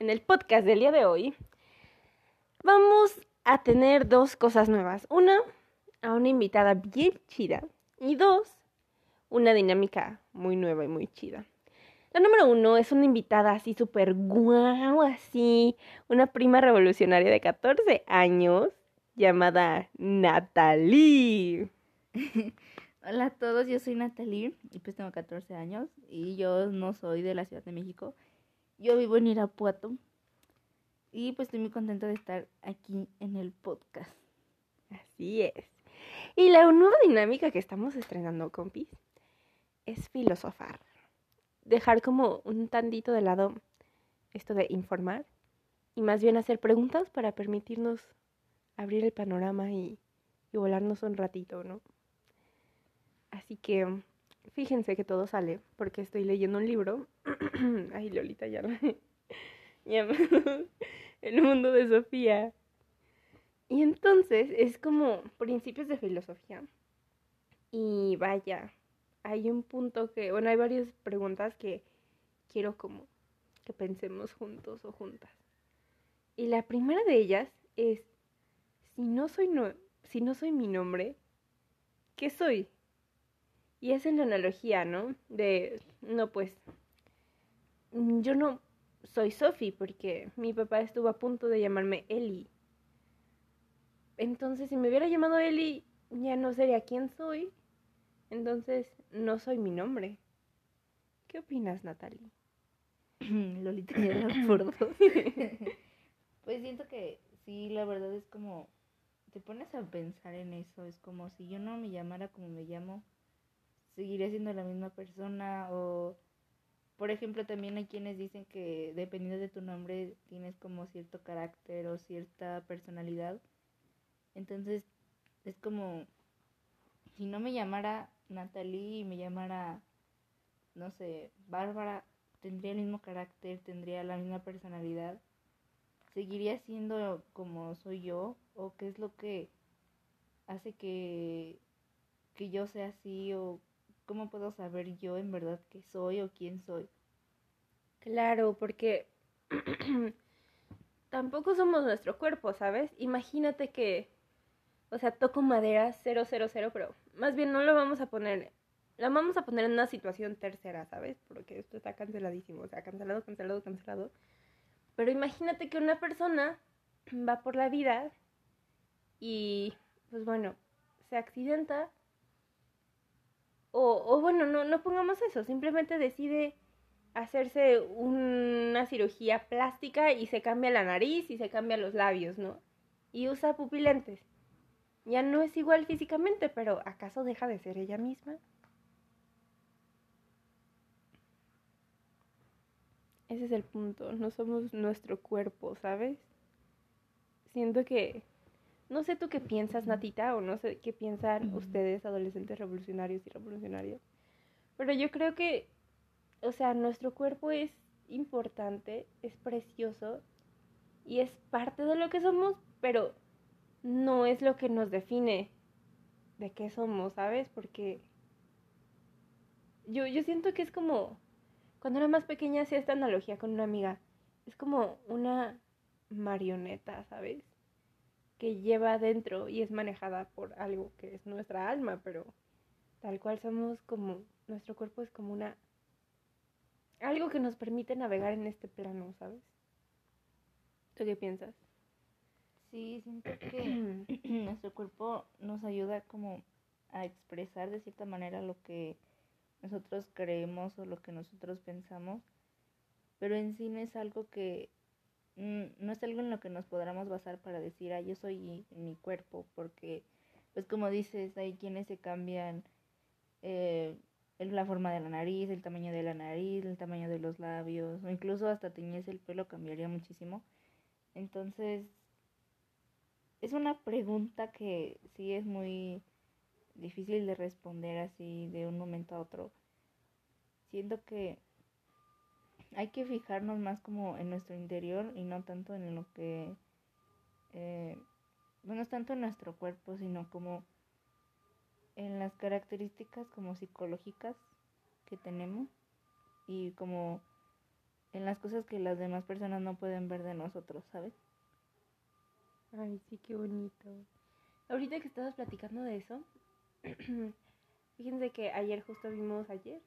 en el podcast del día de hoy vamos a tener dos cosas nuevas. Una, a una invitada bien chida. Y dos, una dinámica muy nueva y muy chida. La número uno es una invitada así súper guau, así, una prima revolucionaria de 14 años llamada Natalie. Hola a todos, yo soy Natalie y pues tengo 14 años y yo no soy de la Ciudad de México. Yo vivo en Irapuato y pues estoy muy contenta de estar aquí en el podcast. Así es. Y la nueva dinámica que estamos estrenando, compis, es filosofar. Dejar como un tantito de lado esto de informar y más bien hacer preguntas para permitirnos abrir el panorama y, y volarnos un ratito, ¿no? Así que fíjense que todo sale porque estoy leyendo un libro. Ay, Lolita, ya. ya el mundo de Sofía. Y entonces es como principios de filosofía. Y vaya, hay un punto que, bueno, hay varias preguntas que quiero como que pensemos juntos o juntas. Y la primera de ellas es, si no soy, no, si no soy mi nombre, ¿qué soy? Y es en la analogía, ¿no? De, no, pues, yo no soy Sophie porque mi papá estuvo a punto de llamarme Eli. Entonces, si me hubiera llamado Eli, ya no sería quién soy. Entonces, no soy mi nombre. ¿Qué opinas, Natalie? Lolita ya por dos. pues siento que sí, la verdad es como, te pones a pensar en eso, es como si yo no me llamara como me llamo, seguiría siendo la misma persona o por ejemplo, también hay quienes dicen que dependiendo de tu nombre tienes como cierto carácter o cierta personalidad. Entonces, es como si no me llamara Natalie y me llamara, no sé, Bárbara, tendría el mismo carácter, tendría la misma personalidad. ¿Seguiría siendo como soy yo? ¿O qué es lo que hace que, que yo sea así? ¿O ¿cómo puedo saber yo en verdad qué soy o quién soy? Claro, porque tampoco somos nuestro cuerpo, ¿sabes? Imagínate que, o sea, toco madera 000, pero más bien no lo vamos a poner, la vamos a poner en una situación tercera, ¿sabes? Porque esto está canceladísimo, o sea, cancelado, cancelado, cancelado. Pero imagínate que una persona va por la vida y, pues bueno, se accidenta o, bueno, no, no pongamos eso, simplemente decide hacerse una cirugía plástica y se cambia la nariz y se cambia los labios, ¿no? Y usa pupilentes. Ya no es igual físicamente, pero ¿acaso deja de ser ella misma? Ese es el punto, no somos nuestro cuerpo, ¿sabes? Siento que no sé tú qué piensas, Natita, o no sé qué piensan ustedes, adolescentes revolucionarios y revolucionarias. Pero yo creo que, o sea, nuestro cuerpo es importante, es precioso y es parte de lo que somos, pero no es lo que nos define de qué somos, ¿sabes? Porque yo, yo siento que es como, cuando era más pequeña hacía esta analogía con una amiga, es como una marioneta, ¿sabes? Que lleva adentro y es manejada por algo que es nuestra alma, pero tal cual somos como, nuestro cuerpo es como una, algo que nos permite navegar en este plano, ¿sabes? ¿Tú qué piensas? Sí, siento que nuestro cuerpo nos ayuda como a expresar de cierta manera lo que nosotros creemos o lo que nosotros pensamos, pero en sí no es algo que no es algo en lo que nos podamos basar para decir, ah, yo soy mi cuerpo, porque, pues como dices, hay quienes se cambian eh, la forma de la nariz, el tamaño de la nariz, el tamaño de los labios, o incluso hasta teñirse el pelo cambiaría muchísimo. Entonces, es una pregunta que sí es muy difícil de responder así de un momento a otro. Siento que hay que fijarnos más como en nuestro interior y no tanto en lo que, eh, no es tanto en nuestro cuerpo, sino como en las características como psicológicas que tenemos y como en las cosas que las demás personas no pueden ver de nosotros, ¿sabes? Ay, sí, qué bonito. Ahorita que estabas platicando de eso, fíjense que ayer justo vimos, ayer,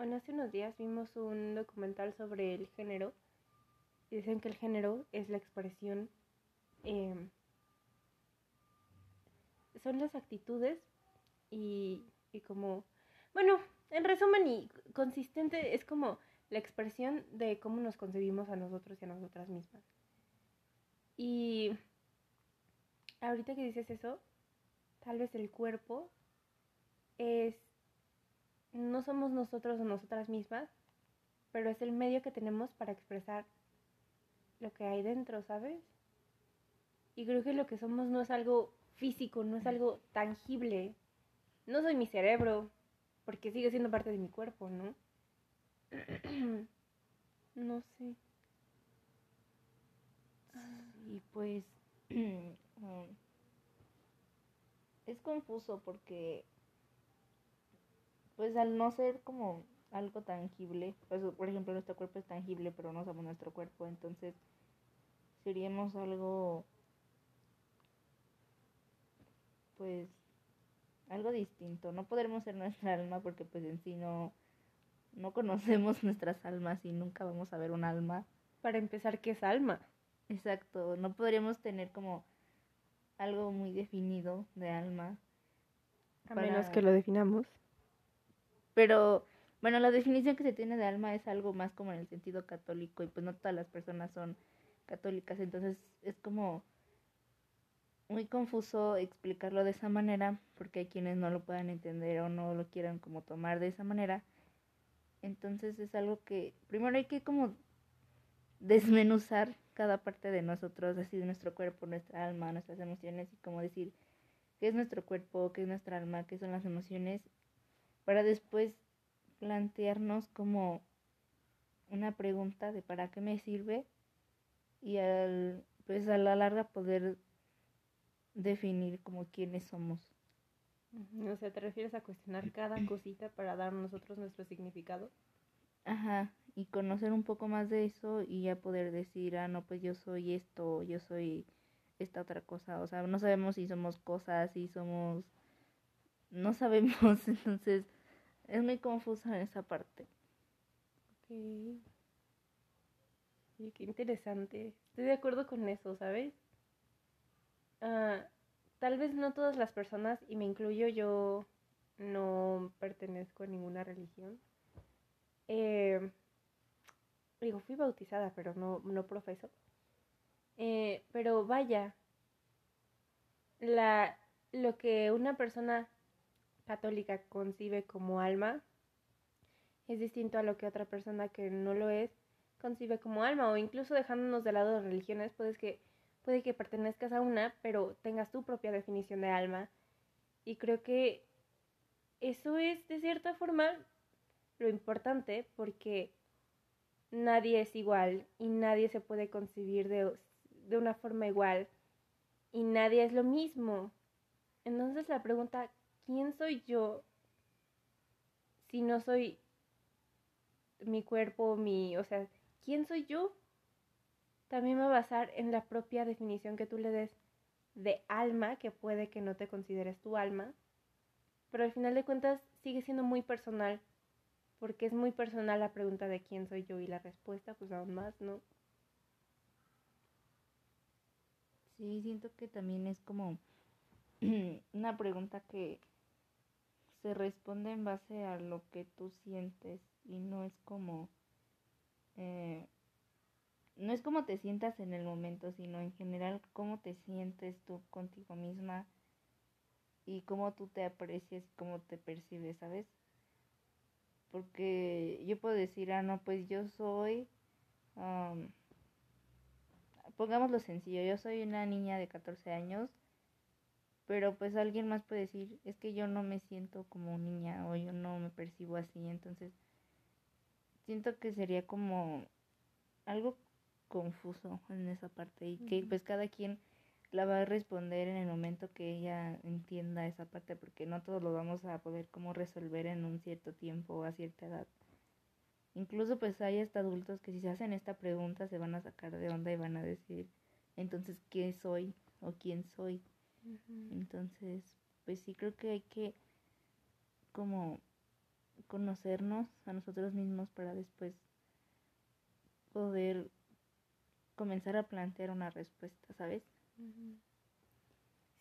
bueno, hace unos días vimos un documental sobre el género y dicen que el género es la expresión, em, son las actitudes y, y como, bueno, en resumen y consistente es como la expresión de cómo nos concebimos a nosotros y a nosotras mismas. Y ahorita que dices eso, tal vez el cuerpo es, no somos nosotros o nosotras mismas, pero es el medio que tenemos para expresar lo que hay dentro, ¿sabes? Y creo que lo que somos no es algo físico, no es algo tangible. No soy mi cerebro, porque sigue siendo parte de mi cuerpo, ¿no? no sé. Y pues es confuso porque pues al no ser como algo tangible, pues, por ejemplo nuestro cuerpo es tangible pero no somos nuestro cuerpo, entonces seríamos algo pues algo distinto. No podremos ser nuestra alma porque pues en sí no, no conocemos nuestras almas y nunca vamos a ver un alma. Para empezar, ¿qué es alma? Exacto, no podríamos tener como algo muy definido de alma. A menos que lo definamos. Pero, bueno, la definición que se tiene de alma es algo más como en el sentido católico y pues no todas las personas son católicas, entonces es como muy confuso explicarlo de esa manera porque hay quienes no lo puedan entender o no lo quieran como tomar de esa manera. Entonces es algo que primero hay que como desmenuzar cada parte de nosotros, así de nuestro cuerpo, nuestra alma, nuestras emociones y como decir qué es nuestro cuerpo, qué es nuestra alma, qué son las emociones, para después plantearnos como una pregunta de para qué me sirve y al pues a la larga poder definir como quiénes somos. O sea, ¿te refieres a cuestionar cada cosita para dar nosotros nuestro significado? Ajá, y conocer un poco más de eso y ya poder decir, ah, no, pues yo soy esto, yo soy esta otra cosa. O sea, no sabemos si somos cosas, si somos... No sabemos, entonces es muy confusa en esa parte. Ok. Sí, qué interesante. Estoy de acuerdo con eso, ¿sabes? Ah, tal vez no todas las personas, y me incluyo, yo no pertenezco a ninguna religión. Eh, digo, fui bautizada, pero no, no profeso. Eh, pero vaya, la, lo que una persona católica concibe como alma es distinto a lo que otra persona que no lo es concibe como alma o incluso dejándonos de lado de religiones, puedes que puede que pertenezcas a una, pero tengas tu propia definición de alma. Y creo que eso es de cierta forma lo importante porque nadie es igual y nadie se puede concebir de, de una forma igual y nadie es lo mismo. Entonces la pregunta, ¿quién soy yo si no soy mi cuerpo, mi, o sea, ¿quién soy yo? también va a basar en la propia definición que tú le des de alma, que puede que no te consideres tu alma, pero al final de cuentas sigue siendo muy personal, porque es muy personal la pregunta de quién soy yo y la respuesta pues aún más, ¿no? Sí, siento que también es como una pregunta que se responde en base a lo que tú sientes y no es como eh, no es como te sientas en el momento, sino en general cómo te sientes tú contigo misma y cómo tú te aprecias y cómo te percibes, ¿sabes? Porque yo puedo decir, ah, no, pues yo soy, pongámoslo sencillo, yo soy una niña de 14 años, pero pues alguien más puede decir, es que yo no me siento como niña o yo no me percibo así, entonces siento que sería como algo confuso en esa parte y que pues cada quien la va a responder en el momento que ella entienda esa parte porque no todos lo vamos a poder como resolver en un cierto tiempo o a cierta edad. Incluso pues hay hasta adultos que si se hacen esta pregunta se van a sacar de onda y van a decir, entonces, ¿qué soy? ¿O quién soy? Entonces, pues sí creo que hay que como conocernos a nosotros mismos para después poder comenzar a plantear una respuesta, ¿sabes?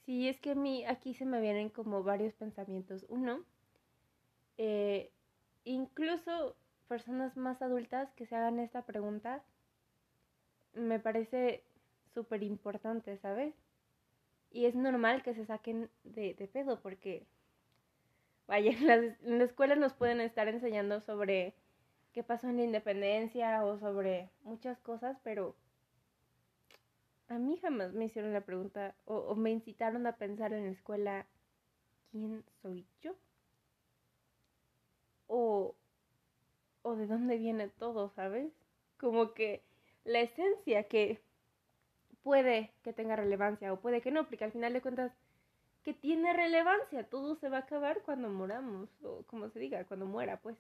Sí, es que a mí aquí se me vienen como varios pensamientos. Uno, eh, incluso personas más adultas que se hagan esta pregunta, me parece súper importante, ¿sabes? Y es normal que se saquen de, de pedo porque, vaya, en, la escuela nos pueden estar enseñando sobre qué pasó en la independencia o sobre muchas cosas, pero a mí jamás me hicieron la pregunta o, me incitaron a pensar en la escuela, ¿quién soy yo? O, o de dónde viene todo, ¿sabes? Como que la esencia que puede que tenga relevancia o puede que no, porque al final de cuentas que tiene relevancia, todo se va a acabar cuando moramos, o como se diga, cuando muera, pues.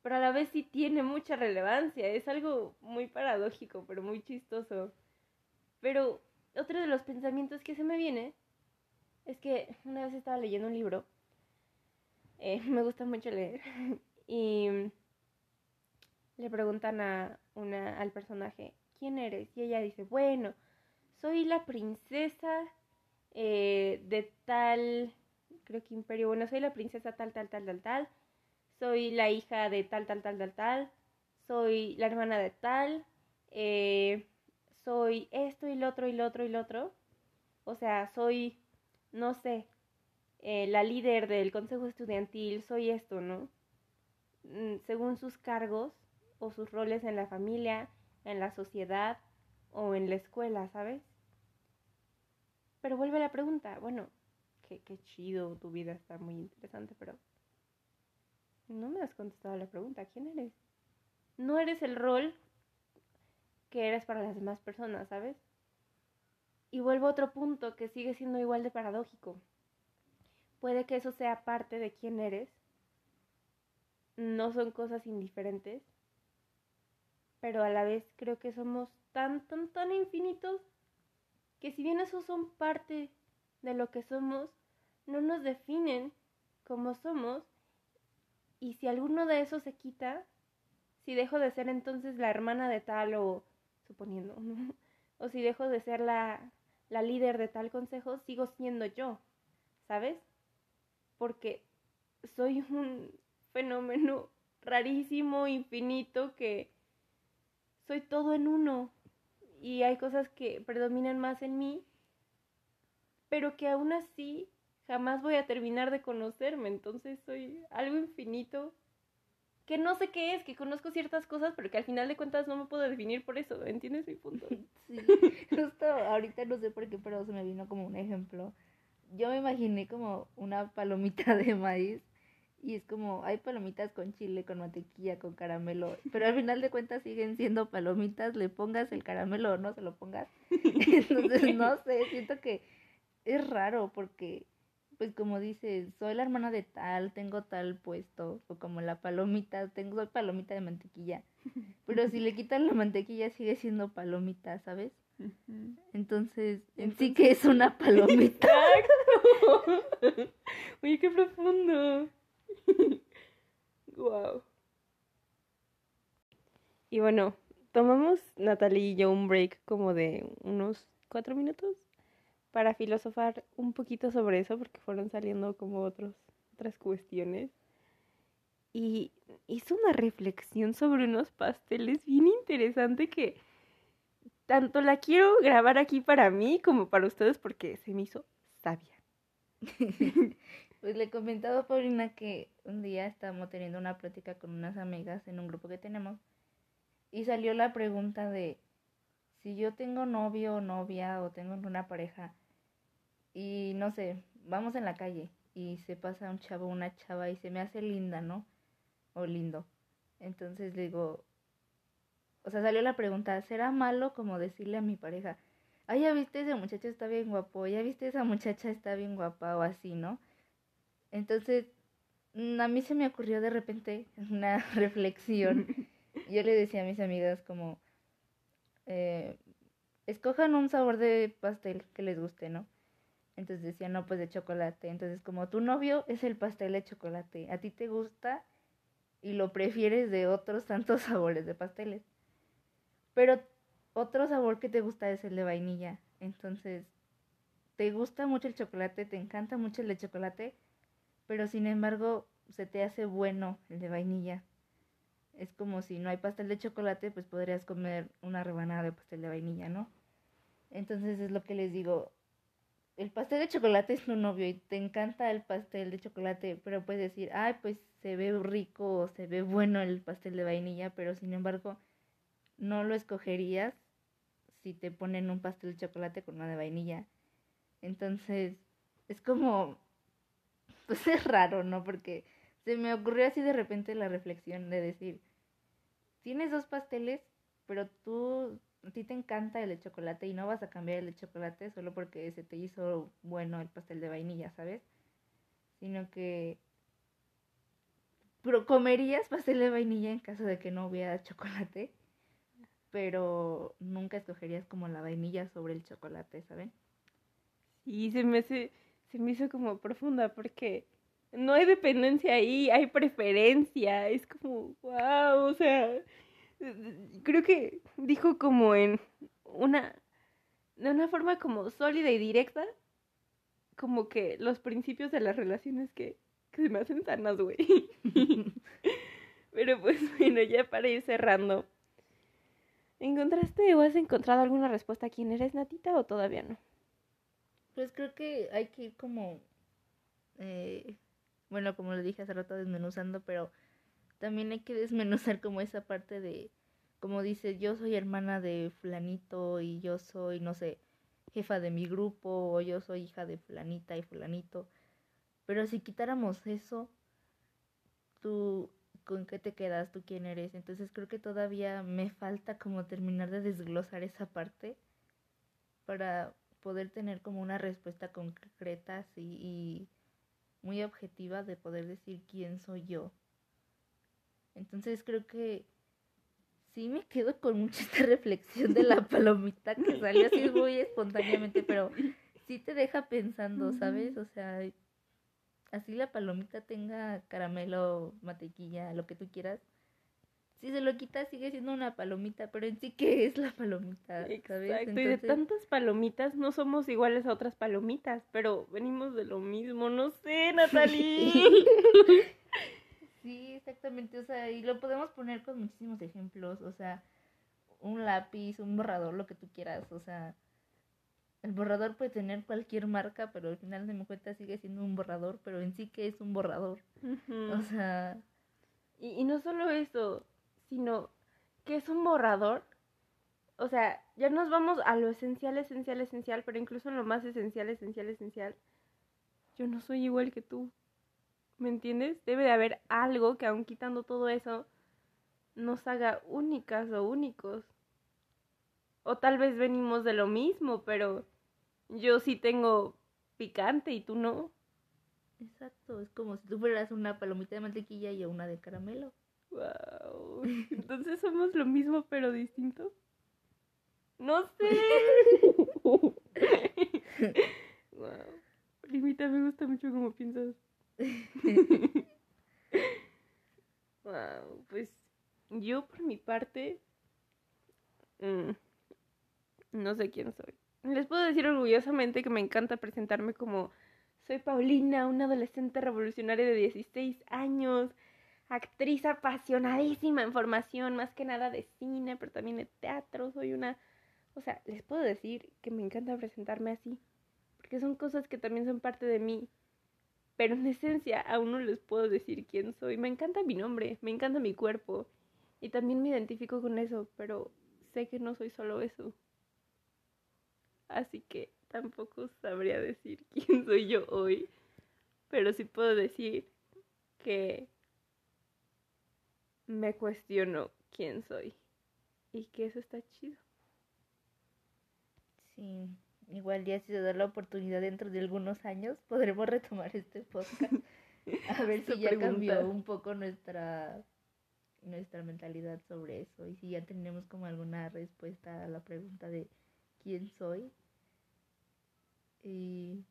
Pero a la vez sí tiene mucha relevancia, es algo muy paradójico, pero muy chistoso. Pero otro de los pensamientos que se me viene es que una vez estaba leyendo un libro, eh, me gusta mucho leer, y le preguntan a una, al personaje, ¿quién eres? Y ella dice, bueno, soy la princesa eh, de tal, creo que imperio, bueno, soy la princesa tal, tal, tal, tal, tal, soy la hija de tal, tal, tal, tal, tal, soy la hermana de tal, eh, soy esto y lo otro y lo otro y lo otro. O sea, soy, no sé, eh, la líder del consejo estudiantil, soy esto, ¿no? Mm, según sus cargos o sus roles en la familia, en la sociedad o en la escuela, ¿sabes? Pero vuelve la pregunta, bueno, qué, qué chido, tu vida está muy interesante, pero no me has contestado la pregunta, ¿quién eres? No eres el rol que eres para las demás personas, ¿sabes? Y vuelvo a otro punto que sigue siendo igual de paradójico. Puede que eso sea parte de quién eres. No son cosas indiferentes. Pero a la vez creo que somos tan, tan, tan infinitos que si bien esos son parte de lo que somos, no nos definen como somos. Y si alguno de esos se quita, si dejo de ser entonces la hermana de tal o suponiendo, o si dejo de ser la, la líder de tal consejo, sigo siendo yo, ¿sabes? Porque soy un fenómeno rarísimo, infinito, que soy todo en uno y hay cosas que predominan más en mí, pero que aún así jamás voy a terminar de conocerme, entonces soy algo infinito que no sé qué es, que conozco ciertas cosas, pero que al final de cuentas no me puedo definir por eso, ¿entiendes mi punto? Sí, justo ahorita no sé por qué, pero se me vino como un ejemplo. Yo me imaginé como una palomita de maíz y es como, hay palomitas con chile, con mantequilla, con caramelo, pero al final de cuentas siguen siendo palomitas, le pongas el caramelo o no se lo pongas. Entonces, no sé, siento que es raro porque pues como dices, soy la hermana de tal, tengo tal puesto, o como la palomita, tengo soy palomita de mantequilla. Pero si le quitan la mantequilla sigue siendo palomita, ¿sabes? Entonces, en sí que es una palomita. Exacto. Oye, qué profundo. wow. Y bueno, tomamos Natalie y yo un break como de unos cuatro minutos para filosofar un poquito sobre eso, porque fueron saliendo como otros, otras cuestiones. Y hizo una reflexión sobre unos pasteles bien interesante que tanto la quiero grabar aquí para mí como para ustedes porque se me hizo sabia. pues le comentaba a Paulina que un día estábamos teniendo una plática con unas amigas en un grupo que tenemos y salió la pregunta de si yo tengo novio o novia o tengo una pareja, y no sé, vamos en la calle y se pasa un chavo, una chava y se me hace linda, ¿no? O lindo. Entonces digo, o sea, salió la pregunta, ¿será malo como decirle a mi pareja, ay, ya viste ese muchacho está bien guapo, ya viste esa muchacha está bien guapa o así, ¿no? Entonces, mm, a mí se me ocurrió de repente una reflexión. Yo le decía a mis amigas como, eh, escojan un sabor de pastel que les guste, ¿no? Entonces decía, no, pues de chocolate. Entonces, como tu novio es el pastel de chocolate, a ti te gusta y lo prefieres de otros tantos sabores de pasteles. Pero otro sabor que te gusta es el de vainilla. Entonces, te gusta mucho el chocolate, te encanta mucho el de chocolate, pero sin embargo, se te hace bueno el de vainilla. Es como si no hay pastel de chocolate, pues podrías comer una rebanada de pastel de vainilla, ¿no? Entonces es lo que les digo, el pastel de chocolate es tu novio y te encanta el pastel de chocolate, pero puedes decir, ay, pues se ve rico o se ve bueno el pastel de vainilla, pero sin embargo no lo escogerías si te ponen un pastel de chocolate con una de vainilla. Entonces, es como, pues es raro, ¿no? Porque se me ocurrió así de repente la reflexión de decir, tienes dos pasteles, pero tú a ti te encanta el de chocolate y no vas a cambiar el de chocolate solo porque se te hizo bueno el pastel de vainilla, ¿sabes? Sino que pero comerías pastel de vainilla en caso de que no hubiera chocolate, pero nunca escogerías como la vainilla sobre el chocolate, ¿saben? Y se me hace, se me hizo como profunda porque no hay dependencia ahí, hay preferencia, es como, wow, o sea, creo que dijo como en una, de una forma como sólida y directa, como que los principios de las relaciones que, que se me hacen sanas, güey. Pero pues bueno, ya para ir cerrando. ¿Encontraste o has encontrado alguna respuesta a quién eres, Natita, o todavía no? Pues creo que hay que ir como, eh, bueno, como le dije hace rato, desmenuzando, pero también hay que desmenuzar como esa parte de, como dice, yo soy hermana de fulanito y yo soy, no sé, jefa de mi grupo o yo soy hija de fulanita y fulanito. Pero si quitáramos eso, tú, ¿con qué te quedas? ¿Tú quién eres? Entonces creo que todavía me falta como terminar de desglosar esa parte para poder tener como una respuesta concreta y muy objetiva de poder decir quién soy yo. Entonces creo que sí me quedo con mucha esta reflexión de la palomita que salió así muy espontáneamente, pero sí te deja pensando, ¿sabes? O sea, así la palomita tenga caramelo, mantequilla, lo que tú quieras. Si se lo quitas sigue siendo una palomita, pero en sí ¿qué es la palomita? ¿sabes? Exacto, y de tantas palomitas no somos iguales a otras palomitas, pero venimos de lo mismo, no sé, Natalie. Sí, exactamente, o sea, y lo podemos poner con muchísimos ejemplos, o sea, un lápiz, un borrador, lo que tú quieras, o sea, el borrador puede tener cualquier marca, pero al final de mi cuenta sigue siendo un borrador, pero en sí que es un borrador, o sea... Y, y no solo eso, sino que es un borrador, o sea, ya nos vamos a lo esencial, esencial, esencial, pero incluso en lo más esencial, esencial, esencial, yo no soy igual que tú. ¿Me entiendes? Debe de haber algo que aun quitando todo eso nos haga únicas o únicos. O tal vez venimos de lo mismo, pero yo sí tengo picante y tú no. Exacto, es como si tú fueras una palomita de mantequilla y una de caramelo. Wow. Entonces somos lo mismo pero distinto. No sé. wow. Primita, me gusta mucho cómo piensas. wow, pues yo por mi parte mm, no sé quién soy. Les puedo decir orgullosamente que me encanta presentarme como soy Paulina, una adolescente revolucionaria de 16 años, actriz apasionadísima en formación, más que nada de cine, pero también de teatro. Soy una, o sea, les puedo decir que me encanta presentarme así, porque son cosas que también son parte de mí pero en esencia aún no les puedo decir quién soy. Me encanta mi nombre, me encanta mi cuerpo y también me identifico con eso, pero sé que no soy solo eso. Así que tampoco sabría decir quién soy yo hoy, pero sí puedo decir que me cuestiono quién soy y que eso está chido. Sí, igual ya si se da la oportunidad dentro de algunos años podremos retomar este podcast A ver si ya cambió un poco nuestra nuestra mentalidad sobre eso y si ya tenemos como alguna respuesta a la pregunta de quién soy. Y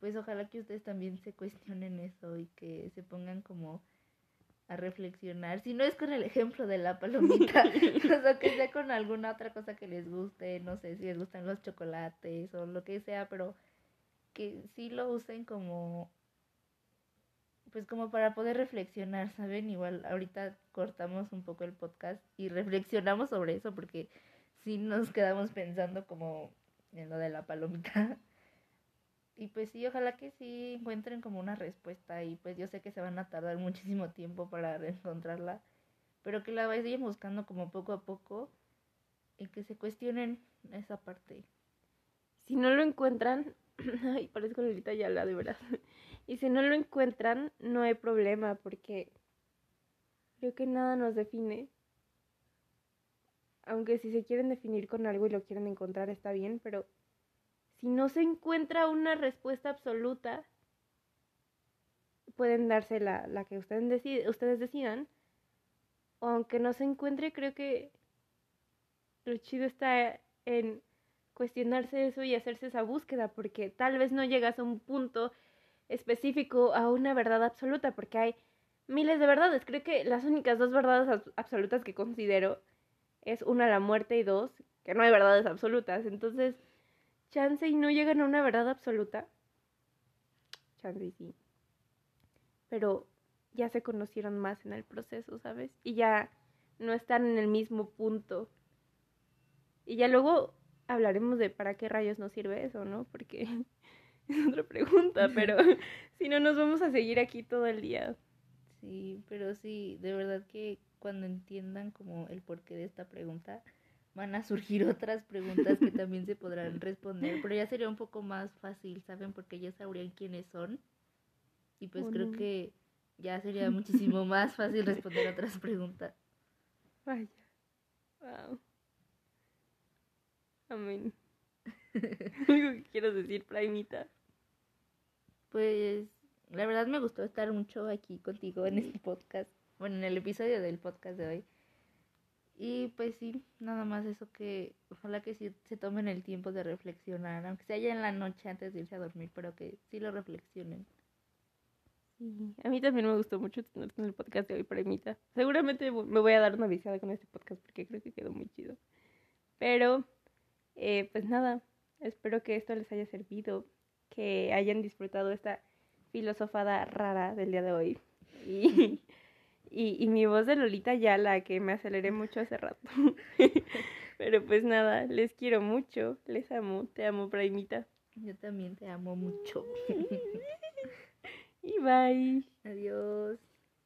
pues ojalá que ustedes también se cuestionen eso y que se pongan como a reflexionar. Si no es con el ejemplo de la palomita, o que sea con alguna otra cosa que les guste, no sé si les gustan los chocolates o lo que sea, pero que sí lo usen como pues como para poder reflexionar, ¿saben? Igual ahorita cortamos un poco el podcast y reflexionamos sobre eso porque sí nos quedamos pensando como en lo de la palomita. Y pues sí, ojalá que sí encuentren como una respuesta y pues yo sé que se van a tardar muchísimo tiempo para encontrarla, pero que la vayan buscando como poco a poco y que se cuestionen esa parte. Si no lo encuentran, ay, parezco Lolita la de verdad. Y si no lo encuentran, no hay problema porque creo que nada nos define. Aunque si se quieren definir con algo y lo quieren encontrar está bien, pero si no se encuentra una respuesta absoluta, pueden darse la, que ustedes, ustedes decidan. O aunque no se encuentre, creo que lo chido está en cuestionarse eso y hacerse esa búsqueda, porque tal vez no llegas a un punto específico a una verdad absoluta, porque hay miles de verdades. Creo que las únicas dos verdades absolutas que considero es una la muerte y dos que no hay verdades absolutas. Entonces, chance y no llegan a una verdad absoluta. Chance y sí. Pero ya se conocieron más en el proceso, ¿sabes? Y ya no están en el mismo punto. Y ya luego hablaremos de para qué rayos nos sirve eso, ¿no? Porque es otra pregunta, pero si no nos vamos a seguir aquí todo el día. Sí, pero sí, de verdad que cuando entiendan como el porqué de esta pregunta, van a surgir otras preguntas que también se podrán responder, pero ya sería un poco más fácil, ¿saben? Porque ya sabrían quiénes son. Y pues creo que ya sería muchísimo más fácil responder otras preguntas. Vaya. Wow. Amén. ¿Algo que quiero decir, Primita? Pues la verdad me gustó estar mucho aquí contigo en este podcast, bueno, en el episodio del podcast de hoy. Y pues sí, nada más eso que ojalá que sí se tomen el tiempo de reflexionar, aunque sea ya en la noche antes de irse a dormir, pero que sí lo reflexionen. A mí también me gustó mucho tenerte en el podcast de hoy, Primita. Seguramente me voy a dar una viciada con este podcast porque creo que quedó muy chido. Pero, eh, pues nada, espero que esto les haya servido que hayan disfrutado esta filosofada rara del día de hoy. Y, y, mi voz de Lolita ya la que me aceleré mucho hace rato. Pero pues nada, les quiero mucho, les amo, te amo, Primita. Yo también te amo mucho. y bye. Adiós.